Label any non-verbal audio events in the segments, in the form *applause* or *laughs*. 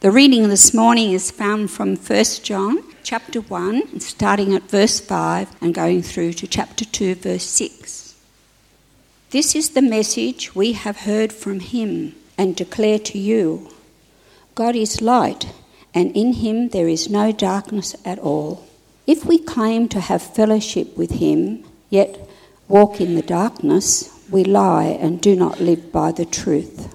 The reading this morning is found from 1 John chapter 1, starting at verse 5 and going through to chapter 2, verse 6. This is the message we have heard from him and declare to you God is light, and in him there is no darkness at all. If we claim to have fellowship with him, yet walk in the darkness, we lie and do not live by the truth.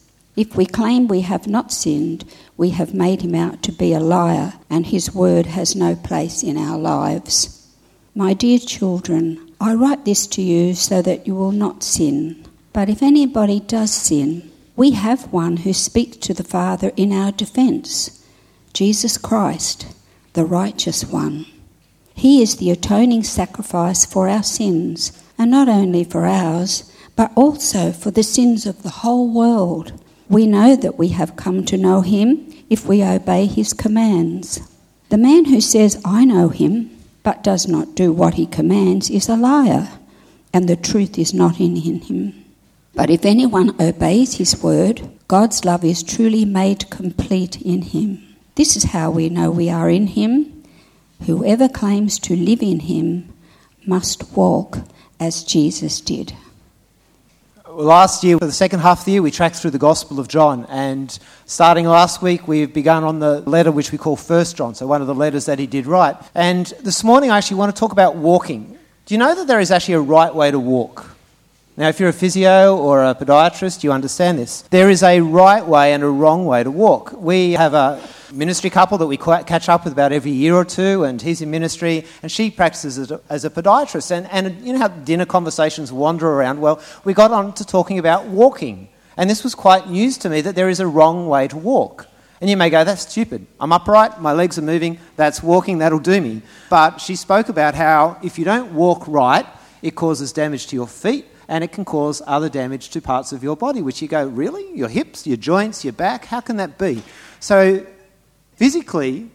If we claim we have not sinned, we have made him out to be a liar, and his word has no place in our lives. My dear children, I write this to you so that you will not sin. But if anybody does sin, we have one who speaks to the Father in our defense Jesus Christ, the righteous one. He is the atoning sacrifice for our sins, and not only for ours, but also for the sins of the whole world. We know that we have come to know him if we obey his commands. The man who says, I know him, but does not do what he commands, is a liar, and the truth is not in him. But if anyone obeys his word, God's love is truly made complete in him. This is how we know we are in him. Whoever claims to live in him must walk as Jesus did. Last year, for the second half of the year, we tracked through the Gospel of John. And starting last week, we've begun on the letter which we call First John, so one of the letters that he did write. And this morning, I actually want to talk about walking. Do you know that there is actually a right way to walk? Now, if you're a physio or a podiatrist, you understand this. There is a right way and a wrong way to walk. We have a ministry couple that we catch up with about every year or two, and he's in ministry, and she practices as a, as a podiatrist. And, and you know how dinner conversations wander around? Well, we got on to talking about walking. And this was quite news to me that there is a wrong way to walk. And you may go, that's stupid. I'm upright, my legs are moving, that's walking, that'll do me. But she spoke about how if you don't walk right, it causes damage to your feet and it can cause other damage to parts of your body, which you go, really? Your hips, your joints, your back? How can that be? So Physically,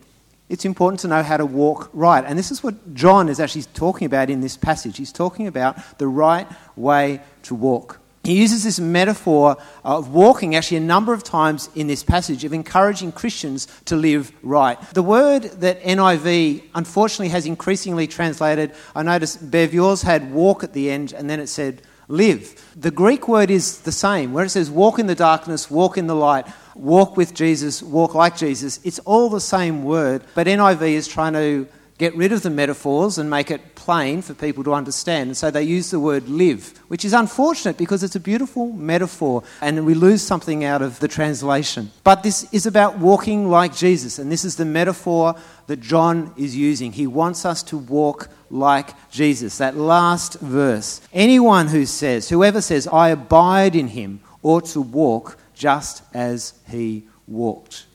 it's important to know how to walk right. And this is what John is actually talking about in this passage. He's talking about the right way to walk. He uses this metaphor of walking actually a number of times in this passage of encouraging Christians to live right. The word that NIV unfortunately has increasingly translated, I noticed Bev, yours had walk at the end and then it said live. The Greek word is the same. Where it says walk in the darkness, walk in the light, walk with Jesus, walk like Jesus, it's all the same word, but NIV is trying to get rid of the metaphors and make it plain for people to understand. And so they use the word live, which is unfortunate because it's a beautiful metaphor and we lose something out of the translation. But this is about walking like Jesus, and this is the metaphor that John is using. He wants us to walk like Jesus. That last verse. Anyone who says, whoever says, I abide in him, ought to walk just as he walked.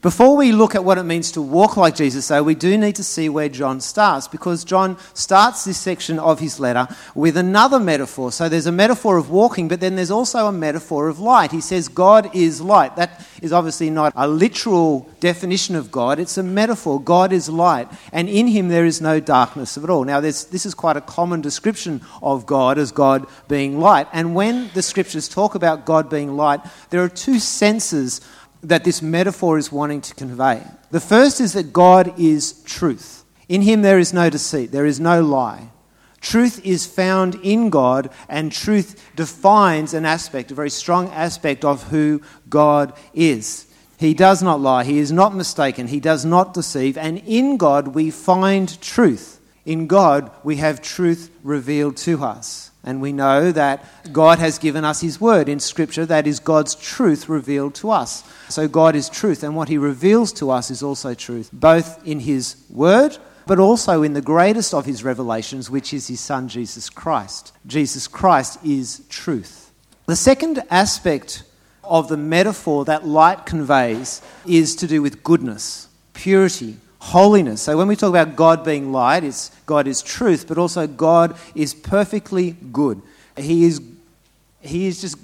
Before we look at what it means to walk like Jesus, though, we do need to see where John starts because John starts this section of his letter with another metaphor. So there's a metaphor of walking, but then there's also a metaphor of light. He says, God is light. That is obviously not a literal definition of God, it's a metaphor. God is light, and in him there is no darkness at all. Now, this is quite a common description of God as God being light. And when the scriptures talk about God being light, there are two senses that this metaphor is wanting to convey. The first is that God is truth. In him there is no deceit, there is no lie. Truth is found in God, and truth defines an aspect, a very strong aspect of who God is. He does not lie, he is not mistaken, he does not deceive, and in God we find truth. In God we have truth revealed to us. And we know that God has given us His word in Scripture, that is God's truth revealed to us. So God is truth, and what He reveals to us is also truth, both in His word, but also in the greatest of His revelations, which is His Son, Jesus Christ. Jesus Christ is truth. The second aspect of the metaphor that light conveys is to do with goodness, purity, holiness. So when we talk about God being light, it's God is truth, but also God is perfectly good. He is, he is just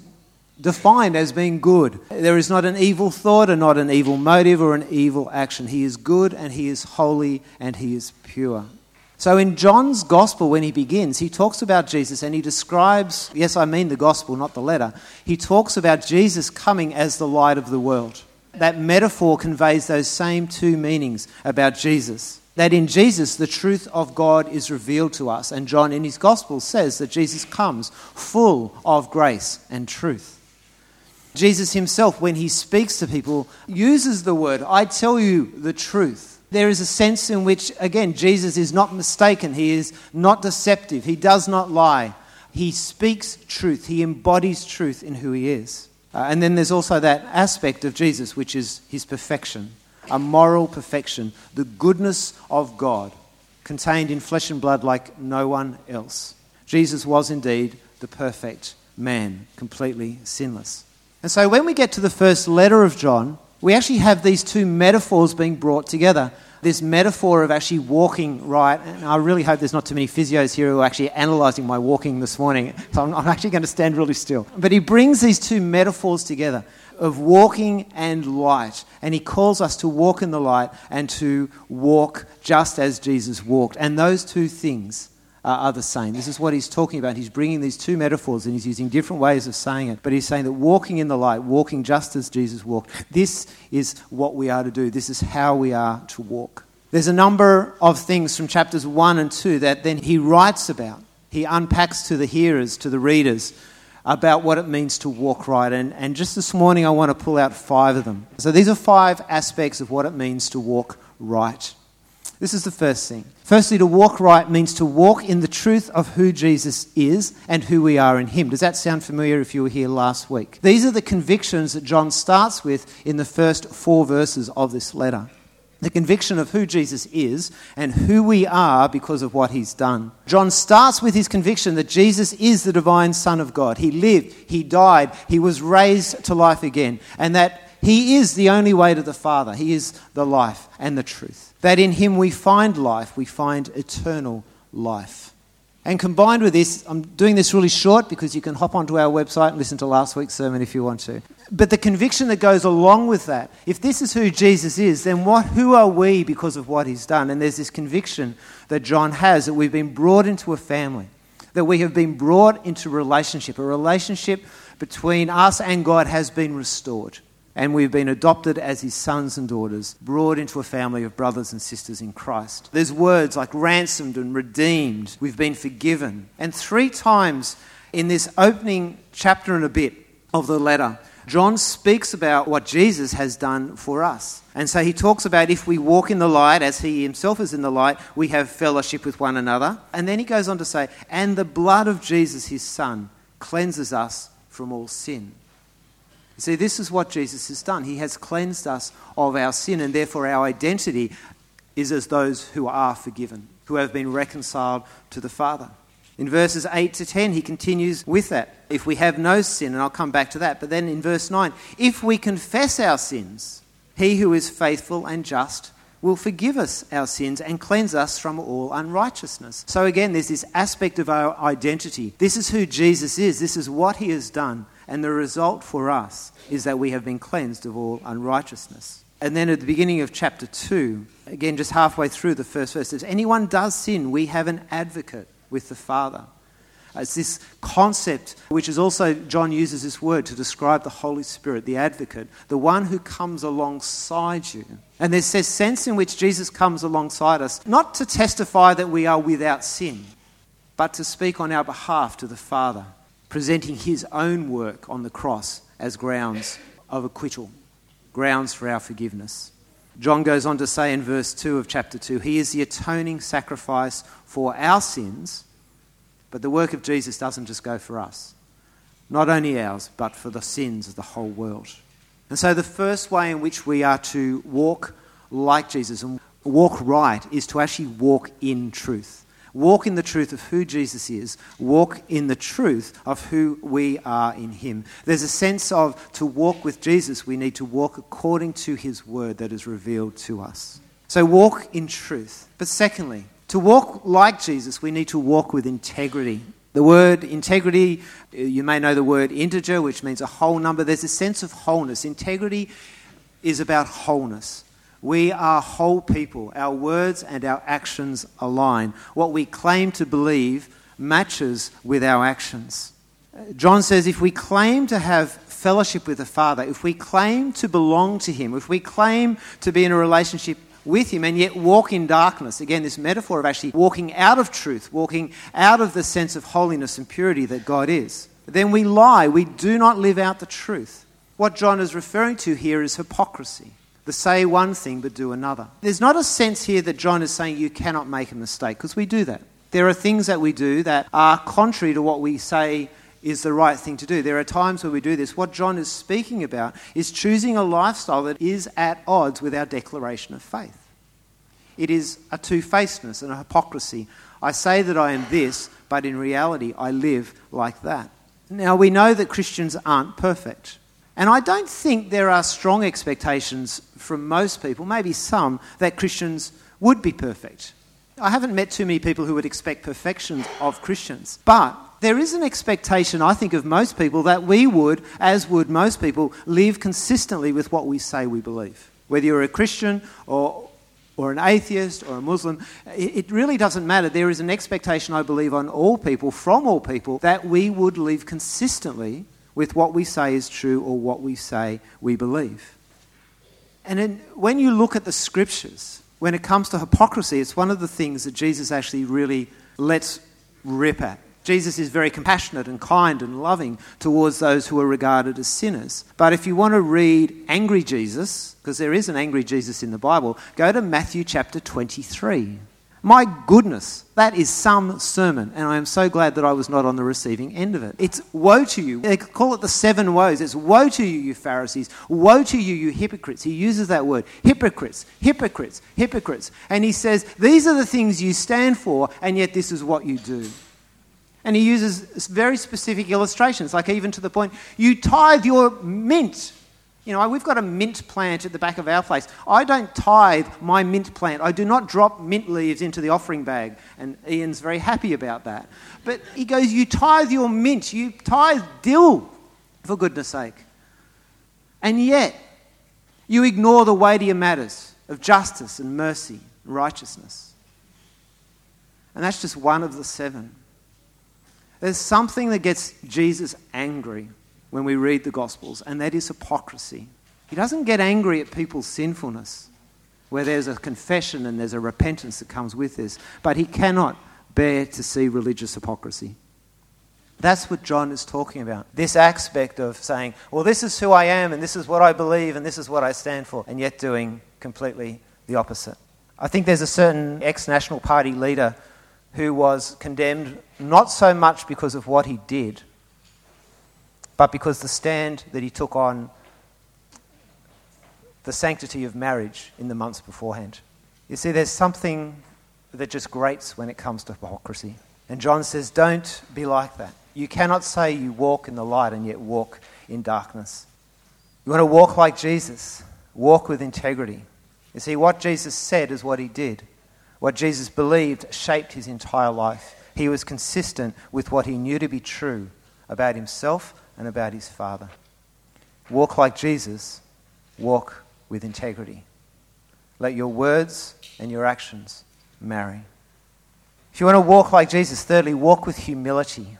defined as being good. There is not an evil thought and not an evil motive or an evil action. He is good and he is holy and he is pure. So in John's gospel, when he begins, he talks about Jesus and he describes, yes, I mean the gospel, not the letter. He talks about Jesus coming as the light of the world. That metaphor conveys those same two meanings about Jesus. That in Jesus, the truth of God is revealed to us. And John, in his gospel, says that Jesus comes full of grace and truth. Jesus himself, when he speaks to people, uses the word, I tell you the truth. There is a sense in which, again, Jesus is not mistaken. He is not deceptive. He does not lie. He speaks truth. He embodies truth in who he is. Uh, and then there's also that aspect of Jesus, which is his perfection, a moral perfection, the goodness of God, contained in flesh and blood like no one else. Jesus was indeed the perfect man, completely sinless. And so when we get to the first letter of John, we actually have these two metaphors being brought together. This metaphor of actually walking right, and I really hope there's not too many physios here who are actually analysing my walking this morning, so I'm, I'm actually going to stand really still. But he brings these two metaphors together of walking and light. And he calls us to walk in the light and to walk just as Jesus walked. And those two things are the same. This is what he's talking about. He's bringing these two metaphors and he's using different ways of saying it. But he's saying that walking in the light, walking just as Jesus walked, this is what we are to do. This is how we are to walk. There's a number of things from chapters 1 and 2 that then he writes about. He unpacks to the hearers, to the readers, about what it means to walk right. And, and just this morning, I want to pull out five of them. So these are five aspects of what it means to walk right. This is the first thing. Firstly, to walk right means to walk in the truth of who Jesus is and who we are in Him. Does that sound familiar if you were here last week? These are the convictions that John starts with in the first four verses of this letter. The conviction of who Jesus is and who we are because of what he's done. John starts with his conviction that Jesus is the divine Son of God. He lived, he died, he was raised to life again, and that he is the only way to the Father. He is the life and the truth. That in Him we find life, we find eternal life. And combined with this, I'm doing this really short because you can hop onto our website and listen to last week's sermon if you want to. But the conviction that goes along with that, if this is who Jesus is, then what, who are we because of what he's done? And there's this conviction that John has that we've been brought into a family, that we have been brought into relationship. A relationship between us and God has been restored and we've been adopted as his sons and daughters, brought into a family of brothers and sisters in Christ. There's words like ransomed and redeemed, we've been forgiven. And three times in this opening chapter and a bit of the letter, John speaks about what Jesus has done for us. And so he talks about if we walk in the light as he himself is in the light, we have fellowship with one another. And then he goes on to say, and the blood of Jesus, his son, cleanses us from all sin. See, this is what Jesus has done. He has cleansed us of our sin, and therefore our identity is as those who are forgiven, who have been reconciled to the Father. In verses 8 to 10, he continues with that. If we have no sin, and I'll come back to that, but then in verse 9, if we confess our sins, he who is faithful and just will forgive us our sins and cleanse us from all unrighteousness. So again, there's this aspect of our identity. This is who Jesus is, this is what he has done. And the result for us is that we have been cleansed of all unrighteousness. And then at the beginning of chapter 2, again, just halfway through the first verse, if anyone does sin, we have an advocate with the Father. It's this concept, which is also, John uses this word to describe the Holy Spirit, the advocate, the one who comes alongside you. And there's this sense in which Jesus comes alongside us, not to testify that we are without sin, but to speak on our behalf to the Father presenting his own work on the cross as grounds of acquittal, grounds for our forgiveness. John goes on to say in verse 2 of chapter 2 He is the atoning sacrifice for our sins, but the work of Jesus doesn't just go for us, not only ours, but for the sins of the whole world. And so, the first way in which we are to walk like Jesus and walk right is to actually walk in truth. Walk in the truth of who Jesus is. Walk in the truth of who we are in Him. There's a sense of to walk with Jesus, we need to walk according to His word that is revealed to us. So walk in truth. But secondly, to walk like Jesus, we need to walk with integrity. The word integrity, uh, you may know the word integer, which means a whole number. There's a sense of wholeness. Integrity is about wholeness. We are whole people. Our words and our actions align. What we claim to believe matches with our actions. John says if we claim to have fellowship with the Father, if we claim to belong to Him, if we claim to be in a relationship with Him and yet walk in darkness, again, this metaphor of actually walking out of truth, walking out of the sense of holiness and purity that God is, then we lie. We do not live out the truth. What John is referring to here is hypocrisy the say one thing but do another. There's not a sense here that John is saying you cannot make a mistake, because we do that. There are things that we do that are contrary to what we say is the right thing to do. There are times where we do this. What John is speaking about is choosing a lifestyle that is at odds with our declaration of faith. It is a two facedness and a hypocrisy. I say that I am this, but in reality I live like that. Now we know that Christians aren't perfect. And I don't think there are strong expectations from most people, maybe some, that Christians would be perfect. I haven't met too many people who would expect perfection of Christians. But there is an expectation, I think, of most people that we would, as would most people, live consistently with what we say we believe. Whether you're a Christian or, or an atheist or a Muslim, it really doesn't matter. There is an expectation, I believe, on all people, from all people, that we would live consistently with what we say is true or what we say we believe. And in, when you look at the scriptures, when it comes to hypocrisy, it's one of the things that Jesus actually really lets rip at. Jesus is very compassionate and kind and loving towards those who are regarded as sinners. But if you want to read angry Jesus, because there is an angry Jesus in the Bible, go to Matthew chapter 23. My goodness, that is some sermon, and I am so glad that I was not on the receiving end of it. It's woe to you. They call it the seven woes. It's woe to you, you Pharisees. Woe to you, you hypocrites. He uses that word hypocrites, hypocrites, hypocrites. And he says, These are the things you stand for, and yet this is what you do. And he uses very specific illustrations, like even to the point, you tithe your mint you know, we've got a mint plant at the back of our place. I don't tithe my mint plant. I do not drop mint leaves into the offering bag. And Ian's very happy about that. But he goes, You tithe your mint, you tithe dill, for goodness sake. And yet, you ignore the weightier matters of justice and mercy and righteousness. And that's just one of the seven. There's something that gets Jesus angry when we read the Gospels, and that is hypocrisy. He doesn't get angry at people's sinfulness, where there's a confession and there's a repentance that comes with this, but he cannot bear to see religious hypocrisy. That's what John is talking about. This aspect of saying, well, this is who I am, and this is what I believe, and this is what I stand for, and yet doing completely the opposite. I think there's a certain ex National Party leader who was condemned not so much because of what he did, but because the stand that he took on the sanctity of marriage in the months beforehand. You see, there's something that just grates when it comes to hypocrisy. And John says, Don't be like that. You cannot say you walk in the light and yet walk in darkness. You want to walk like Jesus, walk with integrity. You see, what Jesus said is what he did. What Jesus believed shaped his entire life. He was consistent with what he knew to be true about himself and about his Father. Walk like Jesus, walk with integrity. Let your words and your actions marry. If you want to walk like Jesus, thirdly, walk with humility.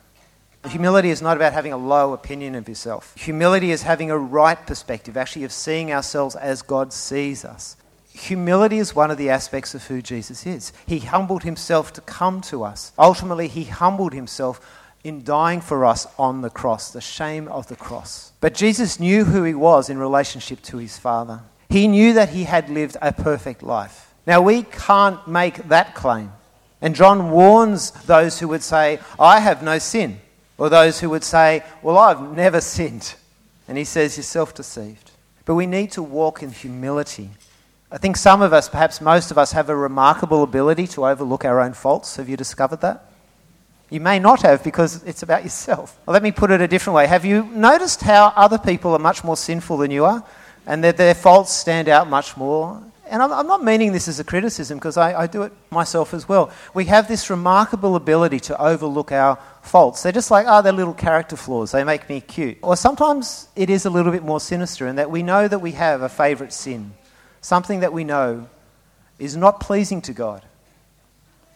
Humility is not about having a low opinion of yourself. Humility is having a right perspective, actually, of seeing ourselves as God sees us. Humility is one of the aspects of who Jesus is. He humbled himself to come to us. Ultimately, he humbled himself in dying for us on the cross, the shame of the cross. But Jesus knew who he was in relationship to his Father. He knew that he had lived a perfect life. Now, we can't make that claim. And John warns those who would say, I have no sin, or those who would say, Well, I've never sinned. And he says, You're self deceived. But we need to walk in humility. I think some of us, perhaps most of us, have a remarkable ability to overlook our own faults. Have you discovered that? You may not have because it's about yourself. Well, let me put it a different way. Have you noticed how other people are much more sinful than you are and that their faults stand out much more? and I'm, not meaning this as a criticism because I, I do it myself as well. We have this remarkable ability to overlook our faults. They're just like, oh, they're little character flaws. They make me cute. Or sometimes it is a little bit more sinister in that we know that we have a favourite sin, something that we know is not pleasing to God,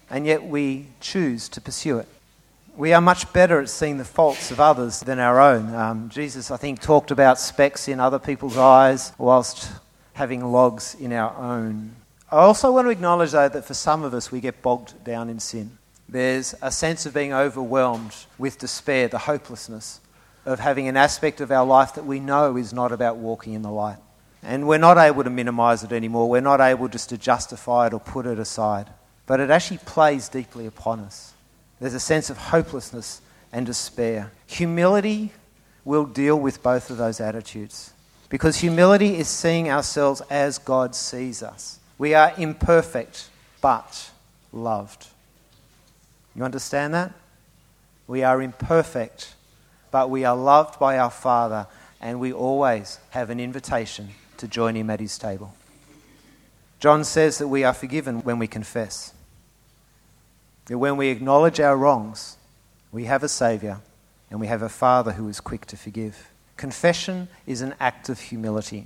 and yet we choose to pursue it. We are much better at seeing the faults of others than our own. Um, Jesus, I think, talked about specks in other people's eyes whilst having logs in our own. I also want to acknowledge, though, that for some of us, we get bogged down in sin. There's a sense of being overwhelmed with despair, the hopelessness of having an aspect of our life that we know is not about walking in the light. And we're not able to minimize it anymore. We're not able just to justify it or put it aside. But it actually plays deeply upon us. There's a sense of hopelessness and despair. Humility will deal with both of those attitudes. Because humility is seeing ourselves as God sees us. We are imperfect, but loved. You understand that? We are imperfect, but we are loved by our Father, and we always have an invitation to join Him at His table. John says that we are forgiven when we confess. That when we acknowledge our wrongs, we have a Saviour and we have a Father who is quick to forgive. Confession is an act of humility.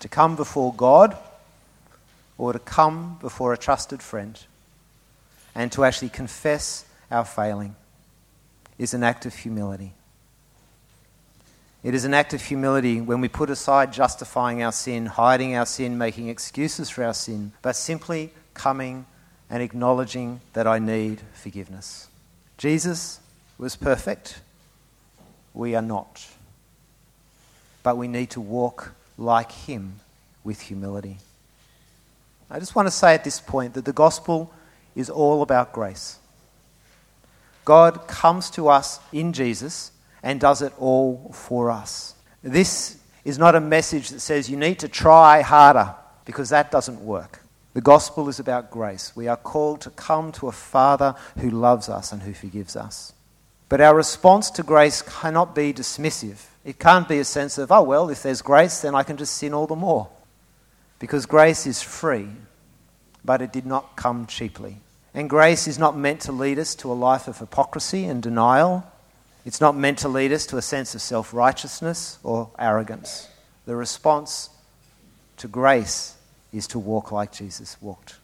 To come before God or to come before a trusted friend and to actually confess our failing is an act of humility. It is an act of humility when we put aside justifying our sin, hiding our sin, making excuses for our sin, but simply coming and acknowledging that I need forgiveness. Jesus was perfect. We are not. But we need to walk like him with humility. I just want to say at this point that the gospel is all about grace. God comes to us in Jesus and does it all for us. This is not a message that says you need to try harder because that doesn't work. The gospel is about grace. We are called to come to a Father who loves us and who forgives us. But our response to grace cannot be dismissive. It can't be a sense of, oh, well, if there's grace, then I can just sin all the more. Because grace is free, but it did not come cheaply. And grace is not meant to lead us to a life of hypocrisy and denial. It's not meant to lead us to a sense of self righteousness or arrogance. The response to grace is to walk like Jesus walked.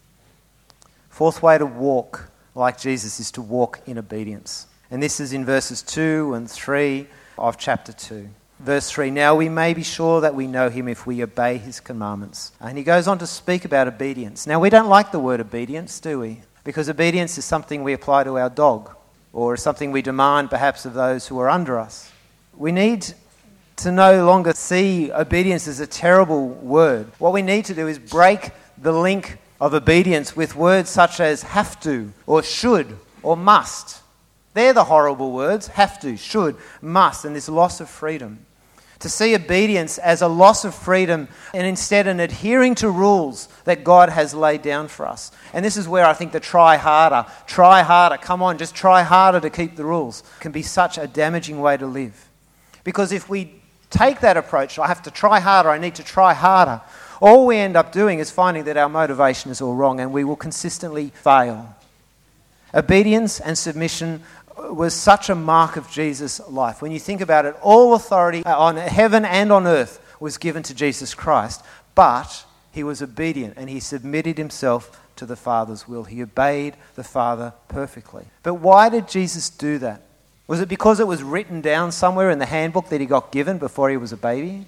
Fourth way to walk like Jesus is to walk in obedience. And this is in verses 2 and 3 of chapter 2. Verse 3 Now we may be sure that we know him if we obey his commandments. And he goes on to speak about obedience. Now, we don't like the word obedience, do we? Because obedience is something we apply to our dog or something we demand perhaps of those who are under us. We need to no longer see obedience as a terrible word. What we need to do is break the link of obedience with words such as have to or should or must. They're the horrible words have to, should, must, and this loss of freedom to see obedience as a loss of freedom and instead an adhering to rules that God has laid down for us. And this is where I think the try harder, try harder, come on, just try harder to keep the rules can be such a damaging way to live. Because if we take that approach, I have to try harder, I need to try harder, all we end up doing is finding that our motivation is all wrong and we will consistently fail. Obedience and submission was such a mark of Jesus' life. When you think about it, all authority on heaven and on earth was given to Jesus Christ, but he was obedient and he submitted himself to the Father's will. He obeyed the Father perfectly. But why did Jesus do that? Was it because it was written down somewhere in the handbook that he got given before he was a baby?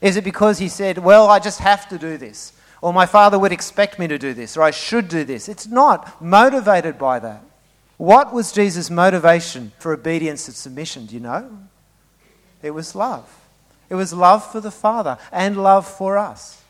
Is it because he said, Well, I just have to do this? Or my father would expect me to do this, or I should do this? It's not motivated by that. What was Jesus' motivation for obedience and submission? Do you know? It was love. It was love for the Father and love for us.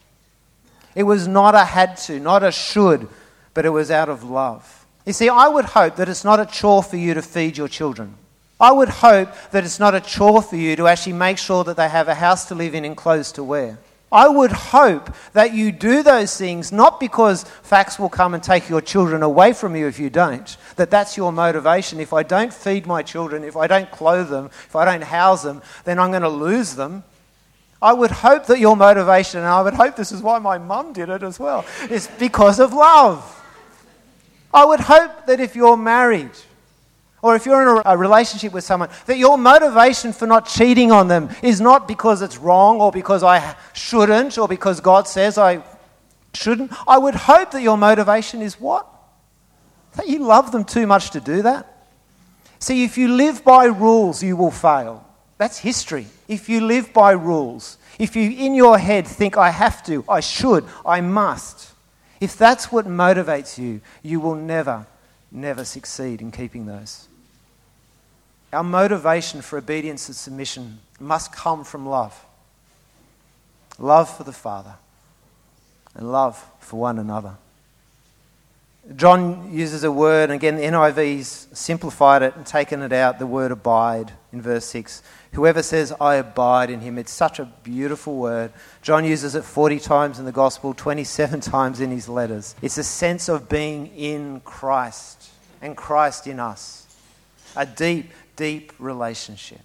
It was not a had to, not a should, but it was out of love. You see, I would hope that it's not a chore for you to feed your children. I would hope that it's not a chore for you to actually make sure that they have a house to live in and clothes to wear. I would hope that you do those things not because FACS will come and take your children away from you if you don't, that that's your motivation. If I don't feed my children, if I don't clothe them, if I don't house them, then I'm going to lose them. I would hope that your motivation, and I would hope this is why my mum did it as well, is because of love. I would hope that if you're married, or if you're in a relationship with someone, that your motivation for not cheating on them is not because it's wrong or because I shouldn't or because God says I shouldn't. I would hope that your motivation is what? That you love them too much to do that. See, if you live by rules, you will fail. That's history. If you live by rules, if you in your head think, I have to, I should, I must, if that's what motivates you, you will never, never succeed in keeping those. Our motivation for obedience and submission must come from love love for the Father and love for one another. John uses a word, and again, the NIV's simplified it and taken it out, the word abide in verse 6. Whoever says, I abide in him, it's such a beautiful word. John uses it 40 times in the gospel, 27 *laughs* times in his letters. It's a sense of being in Christ and Christ in us. A deep, deep relationship.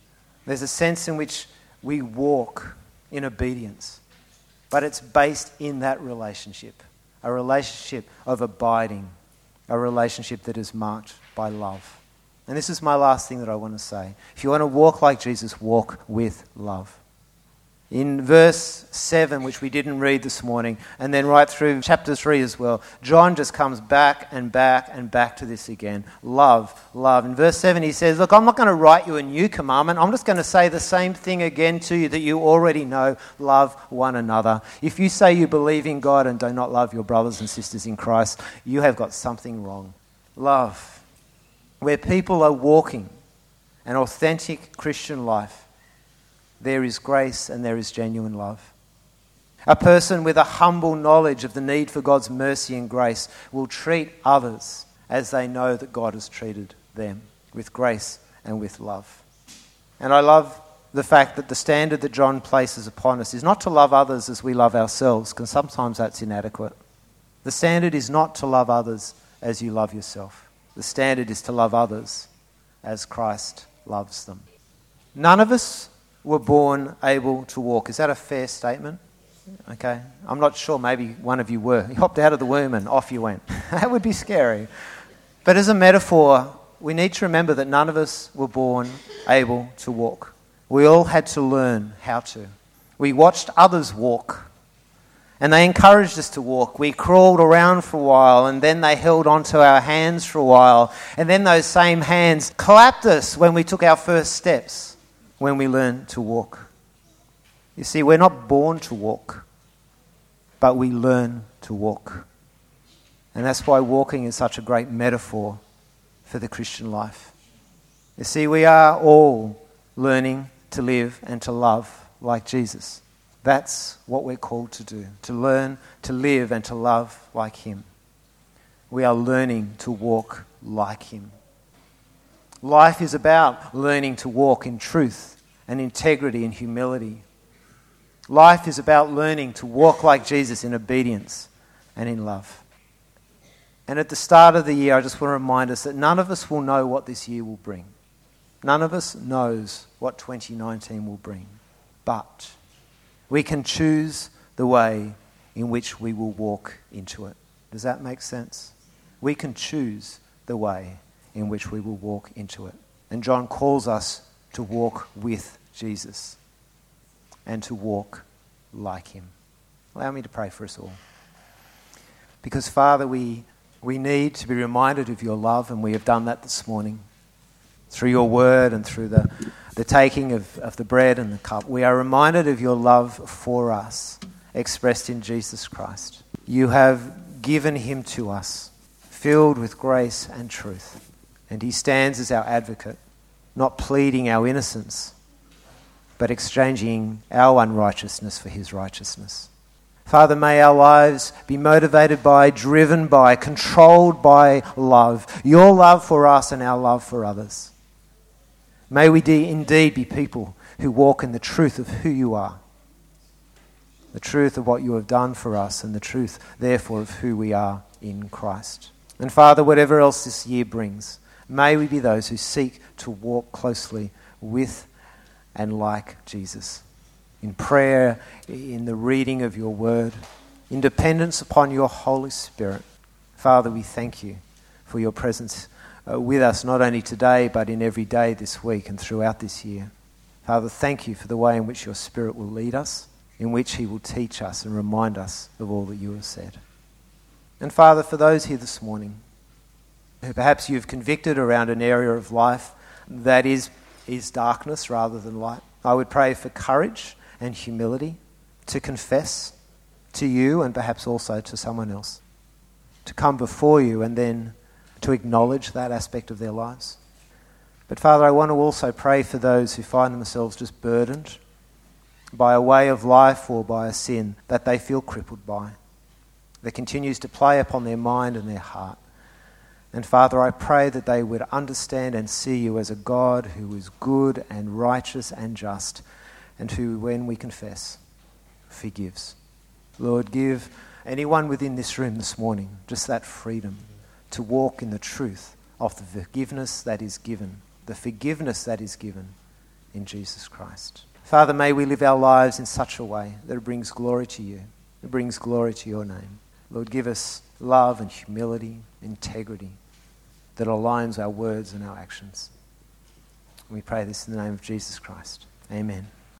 There's a sense in which we walk in obedience, but it's based in that relationship a relationship of abiding, a relationship that is marked by love. And this is my last thing that I want to say. If you want to walk like Jesus, walk with love. In verse 7, which we didn't read this morning, and then right through chapter 3 as well, John just comes back and back and back to this again. Love, love. In verse 7, he says, Look, I'm not going to write you a new commandment. I'm just going to say the same thing again to you that you already know love one another. If you say you believe in God and do not love your brothers and sisters in Christ, you have got something wrong. Love, where people are walking an authentic Christian life there is grace and there is genuine love. A person with a humble knowledge of the need for God's mercy and grace will treat others as they know that God has treated them with grace and with love. And I love the fact that the standard that John places upon us is not to love others as we love ourselves, because sometimes that's inadequate. The standard is not to love others as you love yourself. The standard is to love others as Christ loves them. None of us were born able to walk. Is that a fair statement? Okay. I'm not sure. Maybe one of you were. You hopped out of the womb and off you went. *laughs* that would be scary. But as a metaphor, we need to remember that none of us were born able to walk. We all had to learn how to. We watched others walk. And they encouraged us to walk. We crawled around for a while, and then they held onto our hands for a while. And then those same hands clapped us when we took our first steps when we learn to walk. You see, we're not born to walk, but we learn to walk. And that's why walking is such a great metaphor for the Christian life. You see, we are all learning to live and to love like Jesus. That's what we're called to do to learn to live and to love like Him. We are learning to walk like Him. Life is about learning to walk in truth and integrity and humility. Life is about learning to walk like Jesus in obedience and in love. And at the start of the year, I just want to remind us that none of us will know what this year will bring. None of us knows what 2019 will bring. But we can choose the way in which we will walk into it. Does that make sense? We can choose the way in which we will walk into it. And John calls us to walk with Jesus and to walk like him. Allow me to pray for us all. Because, Father, we, we need to be reminded of your love, and we have done that this morning through your word and through the, the taking of, of the bread and the cup. We are reminded of your love for us, expressed in Jesus Christ. You have given him to us, filled with grace and truth. And he stands as our advocate, not pleading our innocence, but exchanging our unrighteousness for his righteousness. Father, may our lives be motivated by, driven by, controlled by love, your love for us and our love for others. May we de- indeed be people who walk in the truth of who you are, the truth of what you have done for us, and the truth, therefore, of who we are in Christ. And Father, whatever else this year brings, May we be those who seek to walk closely with and like Jesus. in prayer, in the reading of your word, in dependence upon your Holy Spirit. Father, we thank you for your presence uh, with us, not only today, but in every day this week and throughout this year. Father, thank you for the way in which your Spirit will lead us, in which he will teach us and remind us of all that you have said. And Father, for those here this morning who perhaps you've convicted around an area of life that is, is darkness rather than light, I would pray for courage and humility to confess to you and perhaps also to someone else, to come before you and then to acknowledge that aspect of their lives. But Father, I want to also pray for those who find themselves just burdened by a way of life or by a sin that they feel crippled by that continues to play upon their mind and their heart. And Father, I pray that they would understand and see you as a God who is good and righteous and just, and who, when we confess, forgives. Lord, give anyone within this room this morning just that freedom to walk in the truth of the forgiveness that is given, the forgiveness that is given in Jesus Christ. Father, may we live our lives in such a way that it brings glory to you, it brings glory to your name. Lord, give us love and humility, integrity that aligns our words and our actions. We pray this in the name of Jesus Christ. Amen.